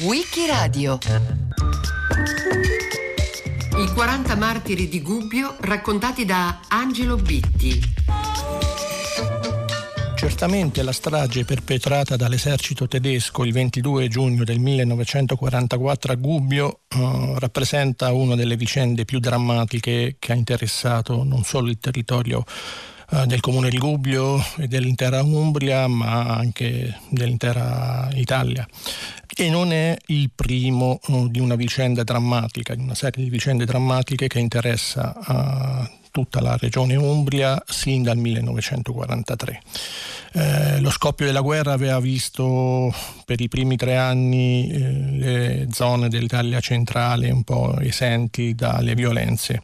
Wikiradio I 40 martiri di Gubbio raccontati da Angelo Bitti. Certamente la strage perpetrata dall'esercito tedesco il 22 giugno del 1944 a Gubbio eh, rappresenta una delle vicende più drammatiche che ha interessato non solo il territorio eh, del comune di Gubbio e dell'intera Umbria, ma anche dell'intera Italia. E non è il primo uh, di una vicenda drammatica, di una serie di vicende drammatiche che interessa uh, tutta la regione Umbria sin dal 1943. Eh, lo scoppio della guerra aveva visto per i primi tre anni eh, le zone dell'Italia centrale un po' esenti dalle violenze.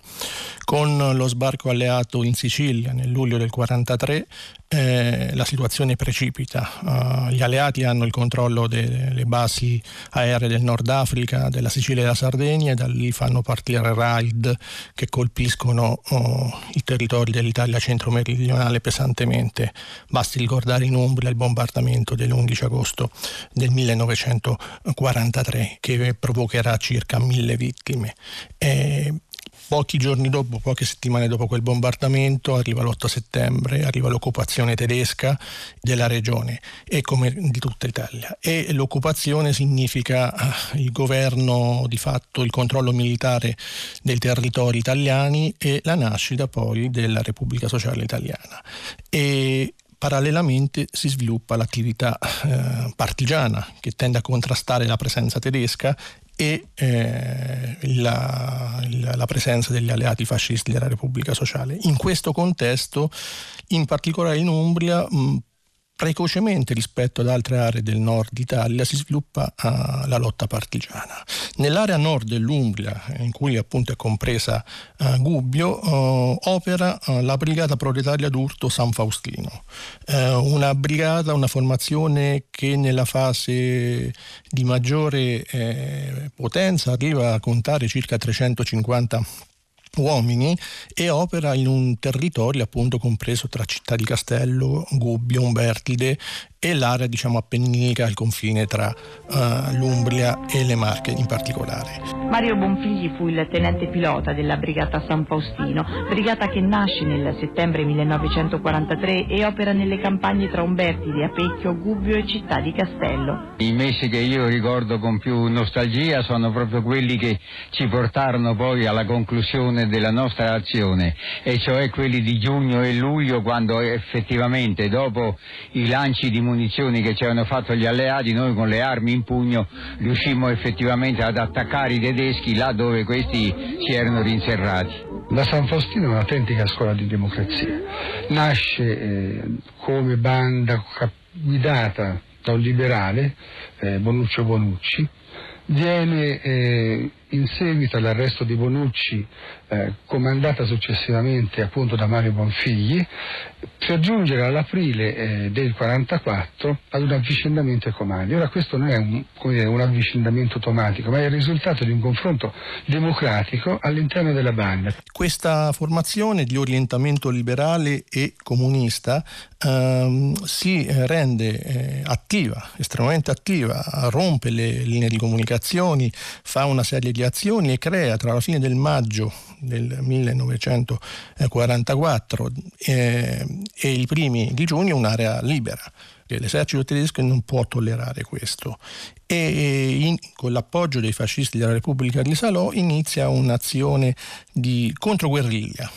Con lo sbarco alleato in Sicilia nel luglio del 1943 eh, la situazione precipita. Uh, gli alleati hanno il controllo delle basi aeree del Nord Africa, della Sicilia e della Sardegna e da lì fanno partire raid che colpiscono uh, i territori dell'Italia centro-meridionale pesantemente. Basti ricordare in Umbria il bombardamento dell'11 agosto del 1943 che provocherà circa mille vittime. Eh, Pochi giorni dopo, poche settimane dopo quel bombardamento, arriva l'8 settembre, arriva l'occupazione tedesca della regione e come di tutta Italia. E l'occupazione significa eh, il governo di fatto, il controllo militare dei territori italiani e la nascita poi della Repubblica Sociale Italiana. E parallelamente si sviluppa l'attività eh, partigiana che tende a contrastare la presenza tedesca e eh, la, la, presenza degli alleati fascisti della Repubblica Sociale. In questo contesto, in particolare in Umbria, mh, precocemente rispetto ad altre aree del nord Italia si sviluppa uh, la lotta partigiana. Nell'area nord dell'Umbria, in cui appunto è compresa uh, Gubbio, uh, opera la Brigata Proletaria d'Urto San Faustino, una brigata, una formazione che nella fase di maggiore eh, potenza arriva a contare circa 350 uomini e opera in un territorio appunto compreso tra Città di Castello, Gubbio, Umbertide e l'area diciamo appenninica al confine tra uh, l'Umbria e le Marche in particolare. Mario Bonfigli fu il tenente pilota della Brigata San Faustino, brigata che nasce nel settembre 1943 e opera nelle campagne tra Umbertide, Apecchio, Gubbio e Città di Castello. I mesi che io ricordo con più nostalgia sono proprio quelli che ci portarono poi alla conclusione della nostra azione, e cioè quelli di giugno e luglio quando effettivamente dopo i lanci di munizioni che ci avevano fatto gli alleati, noi con le armi in pugno riuscimmo effettivamente ad attaccare i tedeschi là dove questi si erano rinserrati. La San Faustino è un'autentica scuola di democrazia, nasce eh, come banda guidata da un liberale, eh, Bonuccio Bonucci, viene eh, in seguito all'arresto di Bonucci, eh, comandata successivamente appunto da Mario Bonfigli, per giungere all'aprile eh, del 44 ad un avvicendamento ai comandi. Ora questo non è un, dire, un, avvicendamento automatico, ma è il risultato di un confronto democratico all'interno della banda. Questa formazione di orientamento liberale e comunista ehm, si rende eh, attiva, estremamente attiva, rompe le linee di comunicazioni, fa una serie di azioni e crea tra la fine del maggio del 1944 eh, e i primi di giugno un'area libera. L'esercito tedesco non può tollerare questo e in, con l'appoggio dei fascisti della Repubblica di Salò inizia un'azione di controguerriglia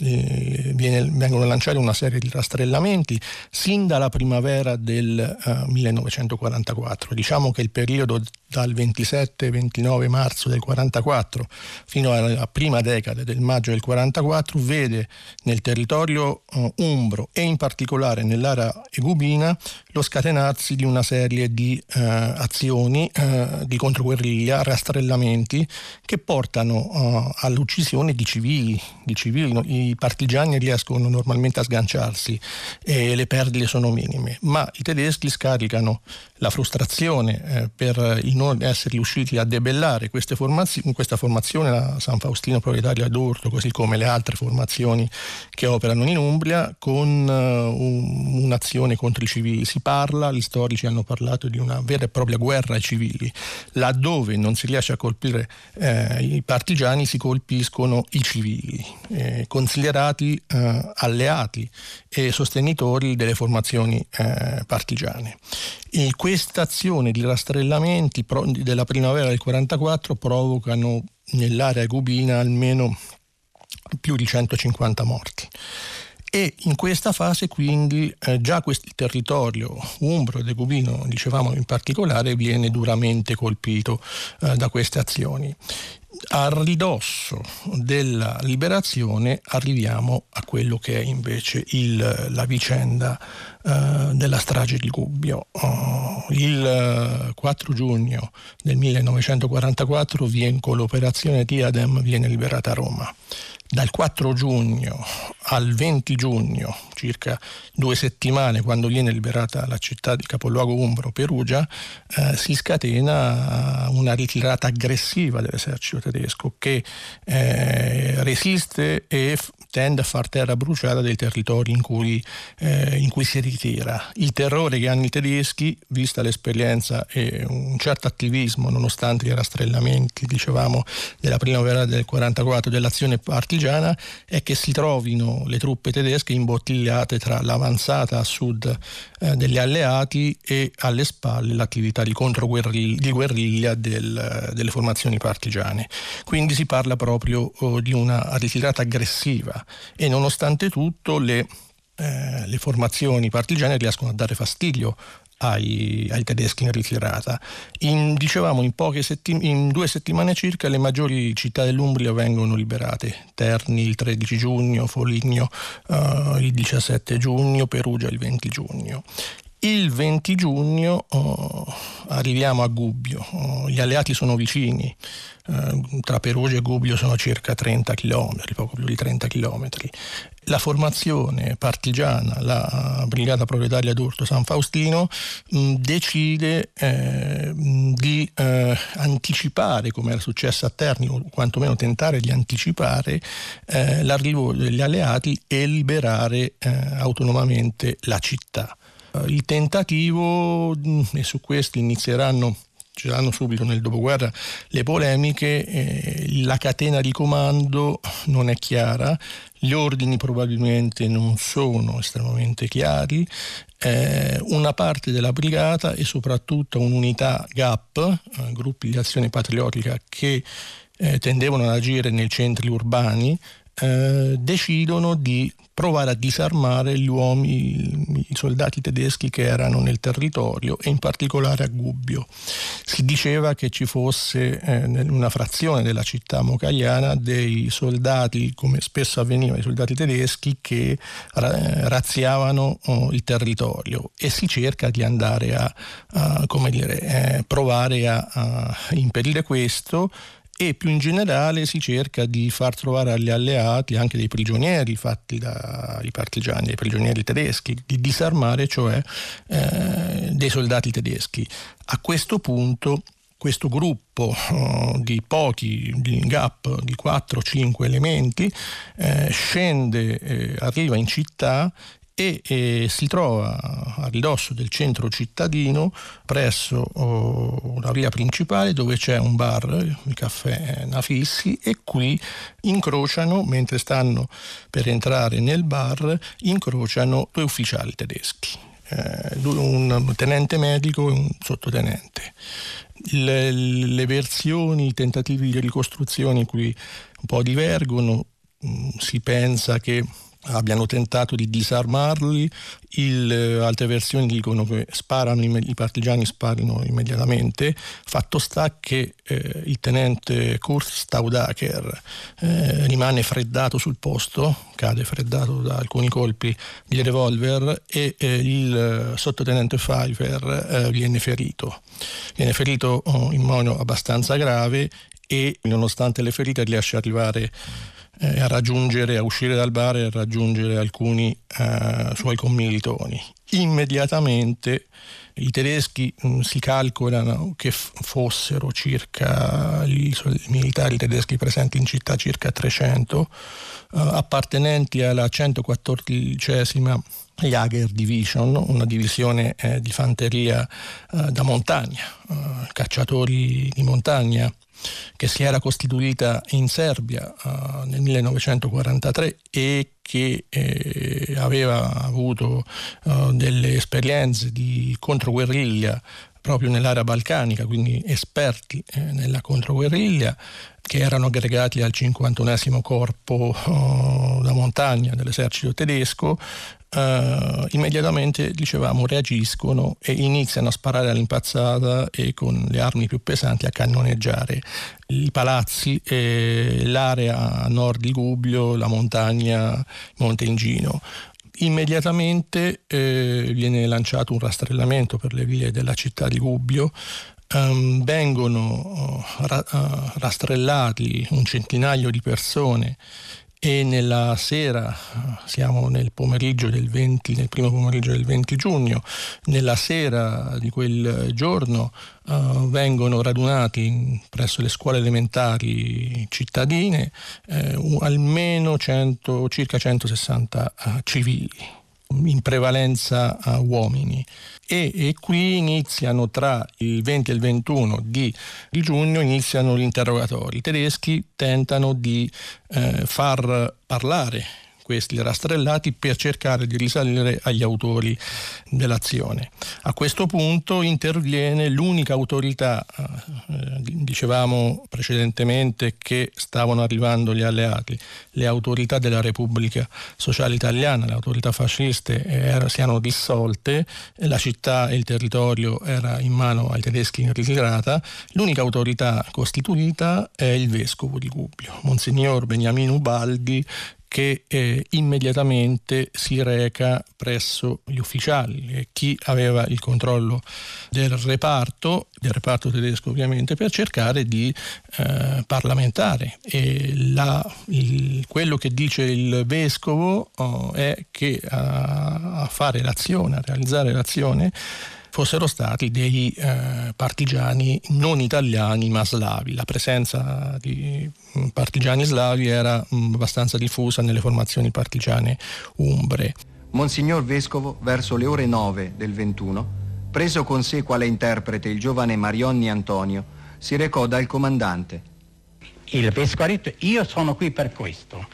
eh, viene, vengono lanciati una serie di rastrellamenti sin dalla primavera del uh, 1944. Diciamo che il periodo dal 27-29 marzo del 44 fino alla prima decade del maggio del 44 vede nel territorio uh, umbro e in particolare nell'area egubina lo scatenarsi di una serie di uh, azioni uh, di controguerriglia, rastrellamenti che portano all'uccisione di civili, di civili. I partigiani riescono normalmente a sganciarsi e le perdite sono minime, ma i tedeschi scaricano la frustrazione eh, per il il non essere riusciti a debellare formazio- questa formazione, la San Faustino Proletaria d'Urto, così come le altre formazioni che operano in Umbria, con uh, un'azione contro i civili. Si parla, gli storici hanno parlato di una vera e propria guerra ai civili, laddove non si riesce a colpire eh, i partigiani si colpiscono i civili, eh, considerati eh, alleati e sostenitori delle formazioni eh, partigiane. Questa azione di rastrellamenti della primavera del 44 provocano nell'area cubina almeno più di 150 morti e in questa fase quindi eh, già questo, territorio umbro e decubino, dicevamo in particolare, viene duramente colpito eh, da queste azioni. A ridosso della liberazione arriviamo a quello che è invece il, la vicenda uh, della strage di Gubbio. Uh, il 4 giugno del 1944 viene, con l'operazione Diadem viene liberata Roma dal 4 giugno al 20 giugno, circa due settimane, quando viene liberata la città di capoluogo Umbro, Perugia, eh, si scatena una ritirata aggressiva dell'esercito tedesco che eh, resiste e tende a far terra bruciata dei territori in cui, eh, in cui, si ritira. Il terrore che hanno i tedeschi, vista l'esperienza e un certo attivismo, nonostante i rastrellamenti, dicevamo, della primavera del 44 dell'azione partigiana, è che si trovino le truppe tedesche imbottigliate tra l'avanzata a sud eh, degli alleati e alle spalle l'attività di controguerriglia di guerriglia del, delle formazioni partigiane. Quindi si parla proprio oh, di una ritirata aggressiva e nonostante tutto le, eh, le formazioni partigiane riescono a dare fastidio ai, ai, tedeschi in ritirata. In, dicevamo in, settim- in, due settimane circa le maggiori città dell'Umbria vengono liberate, Terni il 13 giugno, Foligno uh, il 17 giugno, Perugia il 20 giugno. Il 20 giugno oh, arriviamo a Gubbio, oh, gli alleati sono vicini, eh, tra Perugia e Gubbio sono circa 30 km, poco più di 30 km. La formazione partigiana, la Brigata Proletaria d'Urto San Faustino, mh, decide eh, di eh, anticipare, come era successo a Terni, o quantomeno tentare di anticipare eh, l'arrivo degli alleati e liberare eh, autonomamente la città il tentativo, e su questo inizieranno ci saranno subito nel dopoguerra le polemiche, eh, la catena di comando non è chiara, gli ordini probabilmente non sono estremamente chiari, eh, una parte della brigata e soprattutto un'unità GAP, eh, gruppi di azione patriottica che eh, tendevano ad agire nei centri urbani, eh, decidono di provare a disarmare gli uomini, i soldati tedeschi che erano nel territorio e in particolare a Gubbio. Si diceva che ci fosse eh, una frazione della città mocaiana dei soldati, come spesso avveniva, i soldati tedeschi che ra- razziavano oh, il territorio e si cerca di andare a, a dire, eh, provare a, a impedire questo e più in generale si cerca di far trovare agli alleati anche dei prigionieri fatti dai partigiani, dei prigionieri tedeschi, di disarmare cioè eh, dei soldati tedeschi. A questo punto questo gruppo uh, di pochi, di gap di 4-5 elementi, eh, scende, eh, arriva in città e eh, si trova a ridosso del centro cittadino presso oh, una via principale dove c'è un bar, il caffè Nafissi e qui incrociano, mentre stanno per entrare nel bar, incrociano due ufficiali tedeschi, eh, un tenente medico e un sottotenente. Le, le versioni, i tentativi di ricostruzione qui un po' divergono, mm, si pensa che abbiano tentato di disarmarli, il, eh, altre versioni dicono che sparano, i partigiani sparano immediatamente, fatto sta che eh, il tenente Kurt Staudacher eh, rimane freddato sul posto, cade freddato da alcuni colpi di revolver e eh, il eh, sottotenente Pfeiffer eh, viene ferito. Viene ferito oh, in modo abbastanza grave e nonostante le ferite riesce ad arrivare eh, a raggiungere, a uscire dal bar e a raggiungere alcuni eh, suoi commilitoni. immediatamente i tedeschi mh, mm, si calcolano che f- fossero circa i, militari tedeschi presenti in città circa 300 uh, appartenenti alla 114esima Jager Division, una divisione eh, di fanteria eh, da montagna, eh, cacciatori di montagna che si era costituita in Serbia uh, nel 1943 e che eh, aveva avuto uh, delle esperienze di controguerriglia proprio nell'area balcanica, quindi esperti eh, nella controguerriglia, che erano aggregati al 51 corpo uh, da montagna dell'esercito tedesco, uh, immediatamente, dicevamo, reagiscono e iniziano a sparare all'impazzata e con le armi più pesanti a cannoneggiare i palazzi, e l'area a nord di Gubbio, la montagna Monte Ingino immediatamente eh, viene lanciato un rastrellamento per le vie della città di Gubbio. Um, vengono uh, ra- uh, rastrellati un centinaio di persone e nella sera, siamo nel pomeriggio del 20, nel primo pomeriggio del 20 giugno, nella sera di quel giorno uh, vengono radunati presso le scuole elementari cittadine uh, almeno 100, circa 160 uh, eh, civili in prevalenza a uomini e, e, qui iniziano tra il 20 e il 21 di, giugno iniziano gli interrogatori. I tedeschi tentano di eh, far parlare questi rastrellati per cercare di risalire agli autori dell'azione. A questo punto interviene l'unica autorità, eh, dicevamo precedentemente che stavano arrivando gli alleati, le autorità della Repubblica Sociale Italiana, le autorità fasciste eh, si erano dissolte, la città e il territorio era in mano ai tedeschi in ritirata, l'unica autorità costituita è il vescovo di Gubbio, Monsignor Beniamino Ubaldi, che eh, immediatamente si reca presso gli ufficiali, e chi aveva il controllo del reparto, del reparto tedesco ovviamente, per cercare di eh, parlamentare. La, il, quello che dice il vescovo oh, è che a, a fare l'azione, a realizzare l'azione, fossero stati dei eh, partigiani non italiani ma slavi. La presenza di mm, partigiani slavi era mh, mm, abbastanza diffusa nelle formazioni partigiane umbre. Monsignor Vescovo, verso le ore 9 del 21, preso con sé quale interprete il giovane Marionni Antonio, si recò dal comandante. Il vescovo ha detto, io sono qui per questo,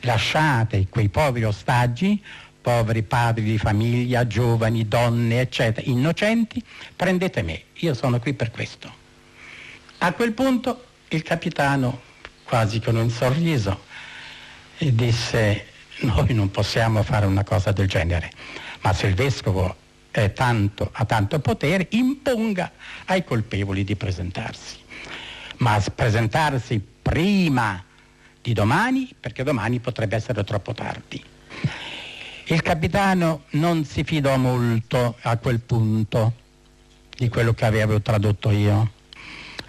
lasciate quei poveri ostaggi poveri padri di famiglia, giovani, donne, eccetera, innocenti, prendete me, io sono qui per questo. A quel punto il capitano, quasi con un sorriso, disse, noi non possiamo fare una cosa del genere, ma se il vescovo tanto, ha tanto potere, imponga ai colpevoli di presentarsi. Ma presentarsi prima di domani, perché domani potrebbe essere troppo tardi. Il capitano non si fidò molto a quel punto di quello che avevo tradotto io.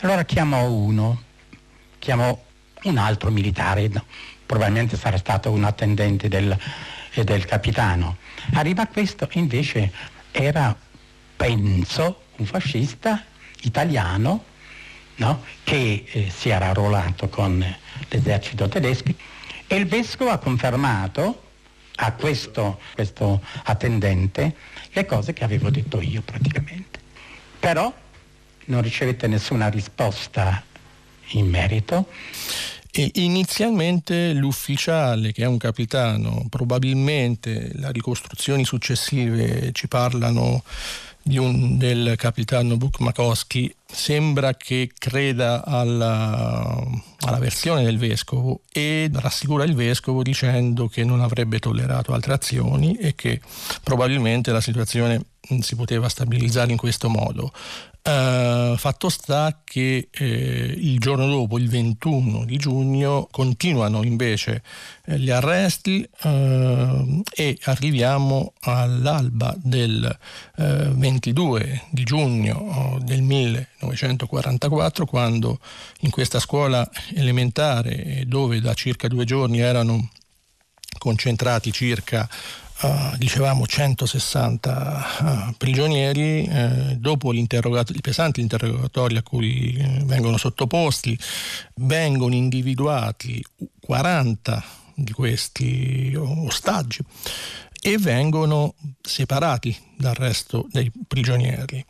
Allora chiamò uno, chiamò un altro militare, probabilmente sarà stato un attendente del, del capitano. Arriva questo, invece era, penso, un fascista italiano no? che eh, si era arruolato con l'esercito tedesco e il vescovo ha confermato a questo, questo attendente le cose che avevo detto io praticamente. Però non ricevette nessuna risposta in merito. E inizialmente l'ufficiale, che è un capitano, probabilmente le ricostruzioni successive ci parlano un, del capitano Bukmakowski sembra che creda alla, alla, versione del vescovo e rassicura il vescovo dicendo che non avrebbe tollerato altre azioni e che probabilmente la situazione si poteva stabilizzare in questo modo. Uh, fatto sta che eh, il giorno dopo, il 21 di giugno, continuano invece eh, gli arresti uh, e arriviamo all'alba del 22 di giugno del 1944 quando in questa scuola elementare dove da circa due giorni erano concentrati circa uh, dicevamo 160 uh, prigionieri, eh, dopo il pesante interrogatorio a cui eh, vengono sottoposti, vengono individuati 40 di questi ostaggi e vengono separati dal resto dei prigionieri.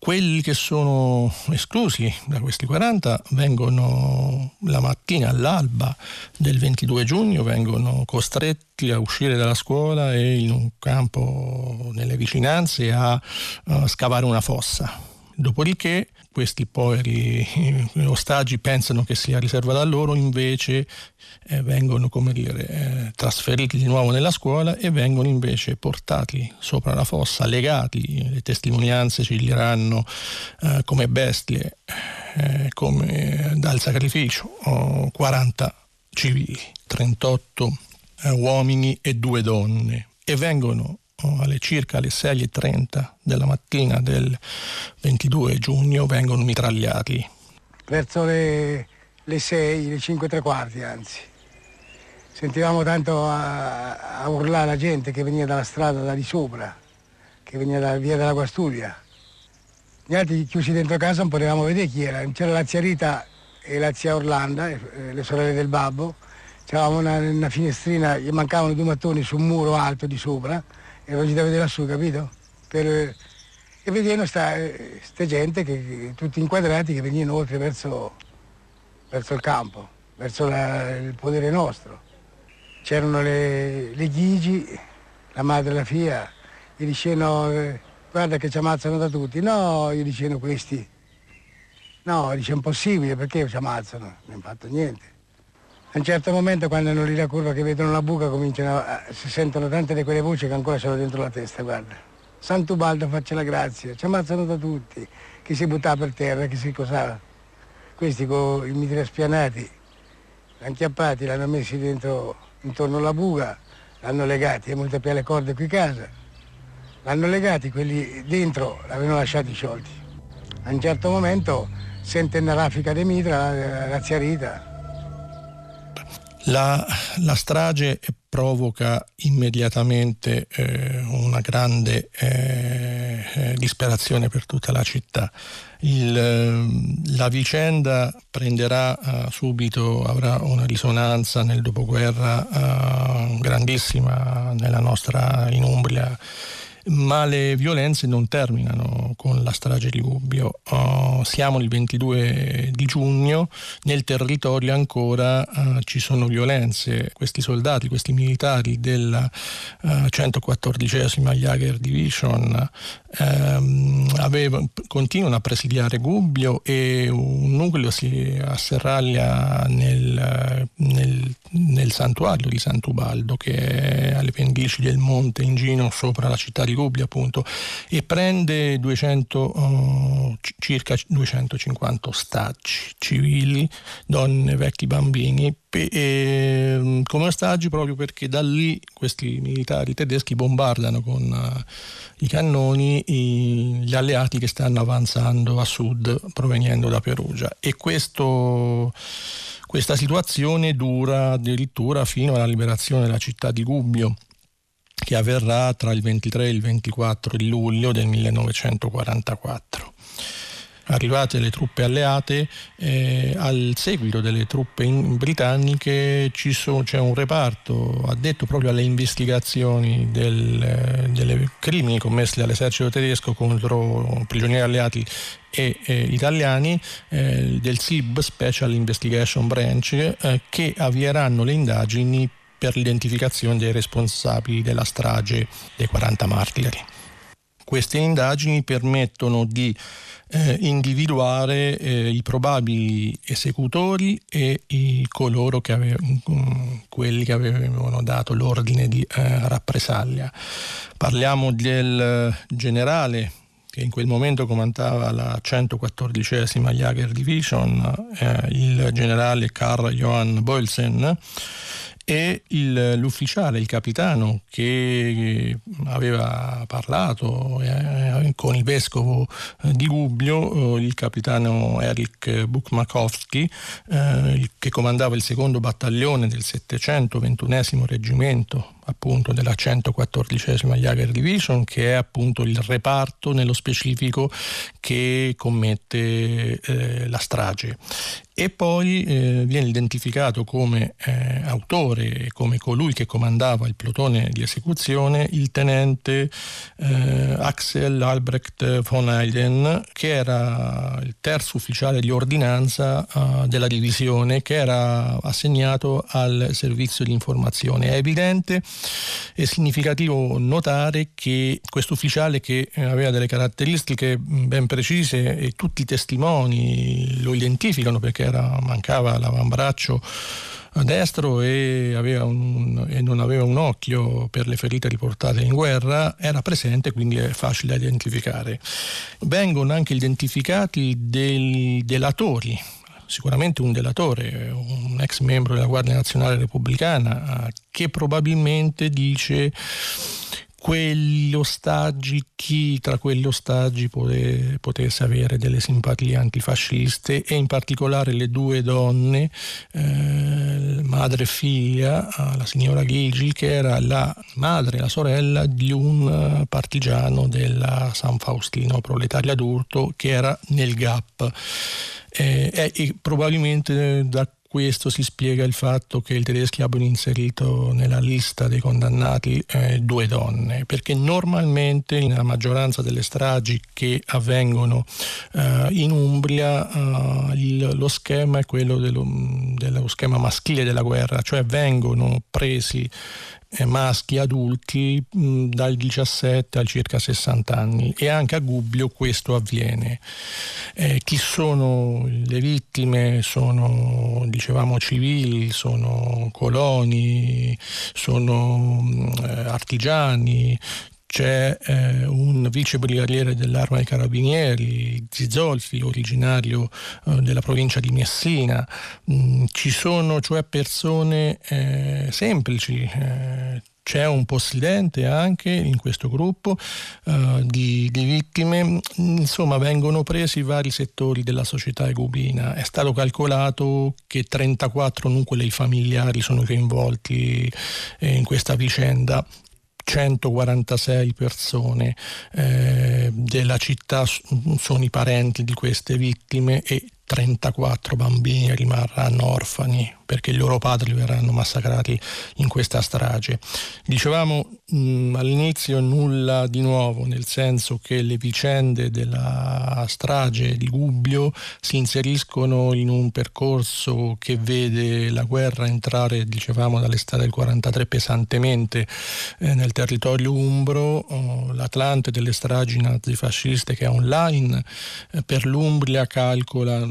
Quelli che sono esclusi da questi 40 vengono la mattina all'alba del 22 giugno, vengono costretti a uscire dalla scuola e in un campo nelle vicinanze a, a scavare una fossa. Dopodiché questi poveri eh, ostaggi pensano che sia riservata a loro, invece eh, vengono dire, eh, trasferiti di nuovo nella scuola e vengono invece portati sopra la fossa, legati, le testimonianze ci diranno eh, come bestie, eh, come dal sacrificio, oh, 40 civili, 38 eh, uomini e due donne. E vengono alle circa alle 6.30 della mattina del 22 giugno vengono mitragliati. Verso le, le 6, le 5 e tre quarti anzi. Sentivamo tanto a, a, urlare la gente che veniva dalla strada da di sopra, che veniva dalla via della Guastulia. Gli altri chiusi dentro casa non potevamo vedere chi era. C'era la zia Rita e la zia Orlanda, le sorelle del babbo. C'avevamo una, una finestrina, gli mancavano due mattoni su un muro alto di sopra e ci da vedere lassù, capito? Per, e vedevano questa gente, che, tutti inquadrati, che venivano oltre verso, verso il campo, verso la, il podere nostro. C'erano le, le Gigi, la madre e la figlia, gli dicevano eh, guarda che ci ammazzano da tutti. No, gli dicevano questi. No, dice impossibile, perché ci ammazzano? Non hanno fatto niente. A un certo momento quando hanno lì la curva che vedono la buca cominciano a, si sentono tante di quelle voci che ancora sono dentro la testa, guarda. Sant'Ubaldo faccia la grazia, ci ammazzano da tutti, chi si buttava per terra, chi si cosava. Questi con i mitri spianati, l'hanno chiappati, l'hanno messi dentro intorno alla buca, l'hanno legati, è molto più le corde qui a casa. L'hanno legati, quelli dentro l'avevano lasciati sciolti. A un certo momento sente una raffica di mitra, la, la zia Rita, la, la strage provoca immediatamente eh, una grande eh, eh, disperazione per tutta la città. Il, eh, la vicenda prenderà uh, subito, avrà una risonanza nel dopoguerra uh, grandissima nella nostra in Umbria ma le violenze non terminano con la strage di Gubbio. Uh, siamo il 22 di giugno, nel territorio ancora uh, ci sono violenze. Questi soldati, questi militari della uh, 114 Jager Division um, aveva, continuano a presidiare Gubbio e un nucleo si asserraglia nel, nel, nel santuario di Sant'Ubaldo che è alle pendici del monte Ingino sopra la città di Gubbio appunto e prende 200, uh, circa 250 ostaggi civili, donne, vecchi bambini e, e, come ostaggi proprio perché da lì questi militari tedeschi bombardano con uh, i cannoni i, gli alleati che stanno avanzando a sud provenendo da Perugia. E questo questa situazione dura addirittura fino alla liberazione della città di Gubbio che avverrà tra il 23 e il 24 di luglio del 1944 arrivate le truppe alleate, eh, al seguito delle truppe britanniche sono, c'è un reparto addetto proprio alle investigazioni del, delle crimini commessi dall'esercito tedesco contro prigionieri alleati e eh, italiani eh, del SIB Special Investigation Branch eh, che avvieranno le indagini per l'identificazione dei responsabili della strage dei 40 martiri. Queste indagini permettono di eh, individuare eh, i probabili esecutori e i, coloro che avevano, mm, quelli che avevano dato l'ordine di eh, rappresaglia. Parliamo del generale che in quel momento comandava la 114 Jager Division, eh, il generale Karl Johann Boelsen, e il, l'ufficiale, il capitano che aveva parlato eh, con il vescovo eh, di Gubbio, eh, il capitano Eric Bukmakowski, eh, che comandava il secondo battaglione del 721 reggimento appunto della 114 Jager Division che è appunto il reparto nello specifico che commette eh, la strage e poi eh, viene identificato come eh, autore e come colui che comandava il plotone di esecuzione il tenente eh, Axel Albrecht von Eyden che era il terzo ufficiale di ordinanza eh, della divisione che era assegnato al servizio di informazione. È evidente e significativo notare che questo ufficiale che aveva delle caratteristiche ben precise e tutti i testimoni lo identificano perché era, mancava l'avambraccio destro e, un, e, non aveva un occhio per le ferite riportate in guerra, era presente, quindi è facile da identificare. Vengono anche identificati dei delatori sicuramente un delatore, un ex membro della Guardia Nazionale Repubblicana, che probabilmente dice quegli ostaggi, chi tra quegli ostaggi pote, potesse avere delle simpatie antifasciste e in particolare le due donne, eh, madre e figlia, la signora Ghigi, che era la madre la sorella di un partigiano della San Faustino Proletaria d'Urto che era nel GAP. Eh, e probabilmente da questo si spiega il fatto che i tedeschi abbiano inserito nella lista dei condannati eh, due donne, perché normalmente nella maggioranza delle stragi che avvengono eh, in Umbria eh, il, lo schema è quello dello, dello schema maschile della guerra, cioè vengono presi eh, maschi adulti mh, dal 17 al circa 60 anni e anche a Gubbio questo avviene. Eh, chi sono le vittime? Sono, dicevamo, civili, sono coloni, sono mh, eh, artigiani, c'è eh, un vice brigadiere dell'Arma dei Carabinieri, Zizolfi, originario eh, della provincia di Messina. Mm, ci sono cioè persone eh, semplici, eh, c'è un possidente anche in questo gruppo uh, di, di, vittime, insomma vengono presi vari settori della società egubina. È stato calcolato che 34 nuclei familiari sono coinvolti eh, in questa vicenda 146 persone eh, della città sono i parenti di queste vittime e 34 bambini rimarranno orfani perché i loro padri verranno massacrati in questa strage. Dicevamo mh, mm, all'inizio nulla di nuovo, nel senso che le vicende della strage di Gubbio si inseriscono in un percorso che vede la guerra entrare, dicevamo, dall'estate del 43 pesantemente eh, nel territorio umbro, oh, l'Atlante delle stragi nazifasciste che è online eh, per l'Umbria calcola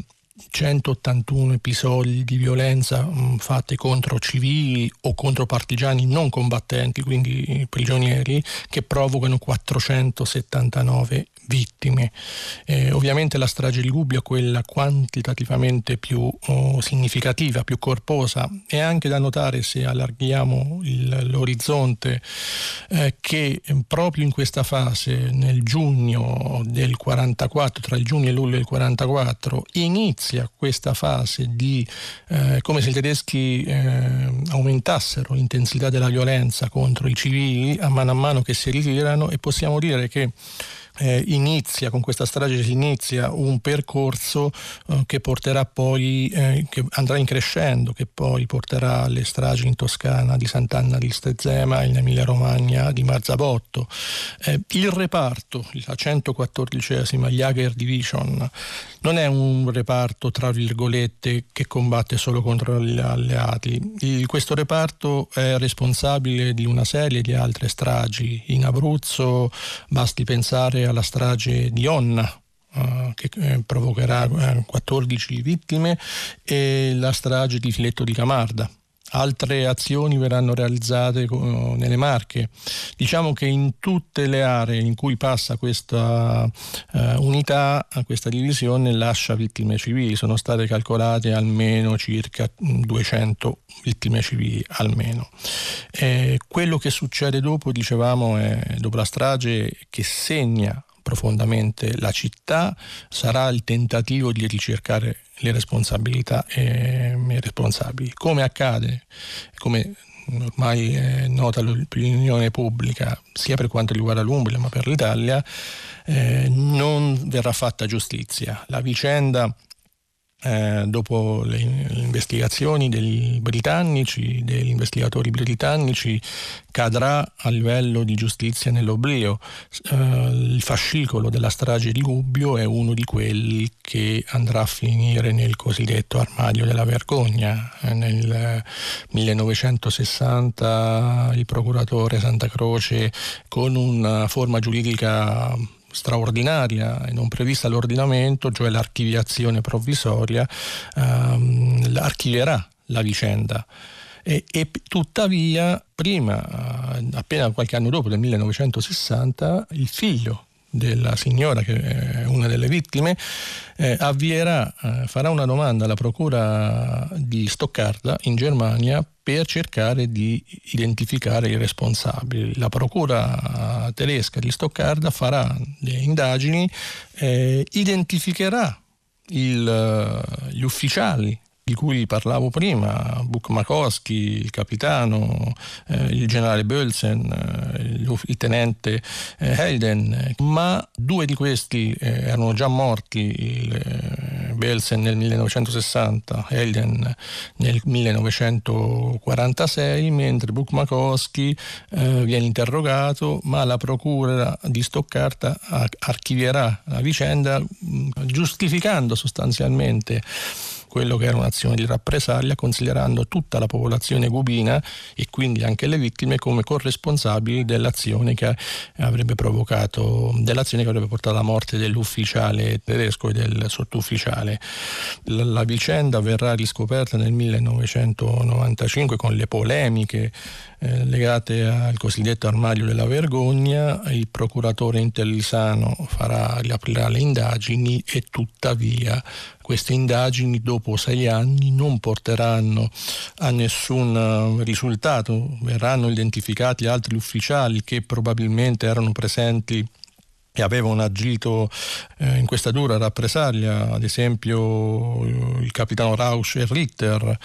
181 episodi di violenza mh, fatti contro civili o contro partigiani non combattenti, quindi prigionieri, che provocano 479 vittime. Eh, ovviamente la strage di Gubbio è quella quantitativamente più oh, significativa, più corposa. È anche da notare, se allarghiamo il, l'orizzonte, eh, che proprio in questa fase, nel giugno del 44, tra il giugno e luglio del 44, inizia questa fase di eh, come se i tedeschi eh, aumentassero l'intensità della violenza contro i civili a mano a mano che si ritirano e possiamo dire che eh, inizia, con questa strage si inizia un percorso eh, che porterà poi, eh, che andrà in crescendo, che poi porterà alle stragi in Toscana di Sant'Anna di Stezzema, in Emilia Romagna di Marzabotto. Eh, il reparto, la 114esima Jager Division, non è un reparto tra virgolette che combatte solo contro gli alleati. Il, questo reparto è responsabile di una serie di altre stragi. In Abruzzo basti pensare alla strage di Onna, Uh, che eh, provocherà eh, 14 vittime e la strage di Filetto di Camarda Altre azioni verranno realizzate nelle Marche. Diciamo che in tutte le aree in cui passa questa uh, unità, questa divisione lascia vittime civili. Sono state calcolate almeno circa 200 vittime civili, almeno. Eh, quello che succede dopo, dicevamo, è dopo la strage che segna profondamente la città, sarà il tentativo di ricercare le responsabilità e i responsabili. Come accade, come ormai è nota l'opinione pubblica, sia per quanto riguarda l'Umbria ma per l'Italia, eh, non verrà fatta giustizia. La vicenda eh, dopo le, le, investigazioni dei britannici, degli investigatori britannici, cadrà a livello di giustizia nell'oblio. Eh, il fascicolo della strage di Gubbio è uno di quelli che andrà a finire nel cosiddetto armadio della vergogna. Eh, nel 1960 il procuratore Santa Croce con una forma giuridica straordinaria e non prevista all'ordinamento, cioè l'archiviazione provvisoria, ehm, archivierà la vicenda. E, e, tuttavia, prima, eh, appena qualche anno dopo, nel 1960, il figlio della signora che è una delle vittime, eh, avvierà, eh, farà una domanda alla procura di Stoccarda in Germania per cercare di identificare i responsabili. La procura tedesca di Stoccarda farà delle indagini, eh, identificherà il, gli ufficiali di cui parlavo prima, Bukmakowski, il capitano, eh, il generale Bölsen, eh, il, tenente eh, Helden, ma due di questi eh, erano già morti, il, eh, Bölsen nel 1960, Helden nel 1946, mentre Bukmakowski eh, viene interrogato, ma la procura di Stoccarda archivierà la vicenda giustificando sostanzialmente quello che era un'azione di rappresaglia, considerando tutta la popolazione cubina e quindi anche le vittime come corresponsabili dell'azione che avrebbe provocato, dell'azione che avrebbe portato alla morte dell'ufficiale tedesco e del sottufficiale. La, la vicenda verrà riscoperta nel 1995 con le polemiche eh, legate al cosiddetto armadio della vergogna, il procuratore Intellisano farà, riaprirà le indagini e tuttavia queste indagini dopo sei anni non porteranno a nessun eh, risultato, verranno identificati altri ufficiali che probabilmente erano presenti che avevano agito eh, in questa dura rappresaglia, ad esempio eh, il capitano Rausch e Ritter,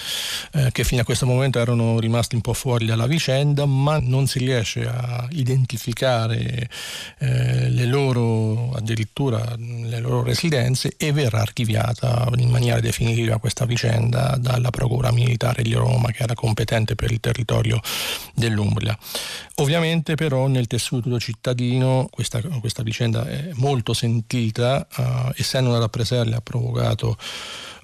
eh, che fino a questo momento erano rimasti un po' fuori dalla vicenda, ma non si riesce a identificare eh, le loro, addirittura le loro residenze e verrà archiviata in maniera definitiva questa vicenda dalla Procura Militare di Roma che era competente per il territorio dell'Umbria. Ovviamente però nel tessuto cittadino questa, questa vicenda è molto sentita, uh, essendo una rappresaglia ha provocato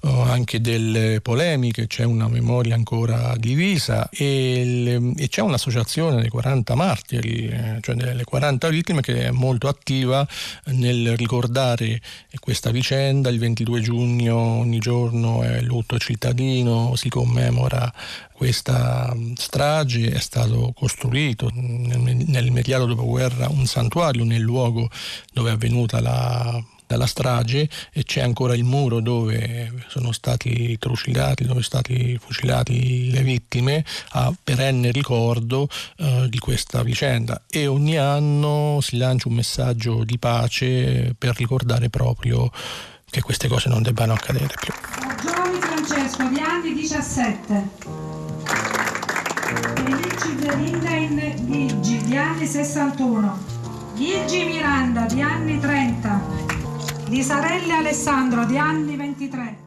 anche delle polemiche, c'è una memoria ancora divisa e, le, e c'è un'associazione dei 40 martiri, eh, cioè delle 40 vittime che è molto attiva nel ricordare questa vicenda. Il 22 giugno ogni giorno è lutto cittadino, si commemora questa strage, è stato costruito nel, nell'immediato dopoguerra un santuario nel luogo dove è avvenuta la dalla strage e c'è ancora il muro dove sono stati trucidati, dove sono stati fucilati le vittime a perenne ricordo eh, di questa vicenda e ogni anno si lancia un messaggio di pace per ricordare proprio che queste cose non debbano accadere più. Giovanni Francesco di anni 17. Felici Zerinda Gigi di anni 61. Gigi Miranda di anni 30. Di Sarelle Alessandro di anni 23.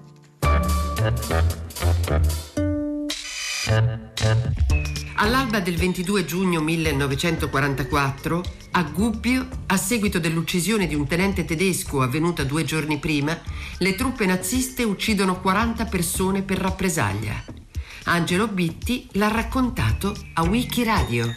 All'alba del 22 giugno 1944, a Gubbio, a seguito dell'uccisione di un tenente tedesco avvenuta due giorni prima, le truppe naziste uccidono 40 persone per rappresaglia. Angelo Bitti l'ha raccontato a Wikiradio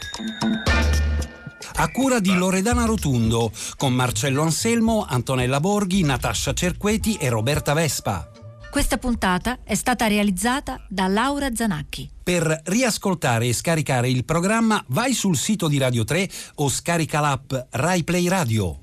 a cura di Loredana Rotundo, con Marcello Anselmo, Antonella Borghi, Natascia Cerqueti e Roberta Vespa. Questa puntata è stata realizzata da Laura Zanacchi. Per riascoltare e scaricare il programma vai sul sito di Radio 3 o scarica l'app RaiPlay Radio.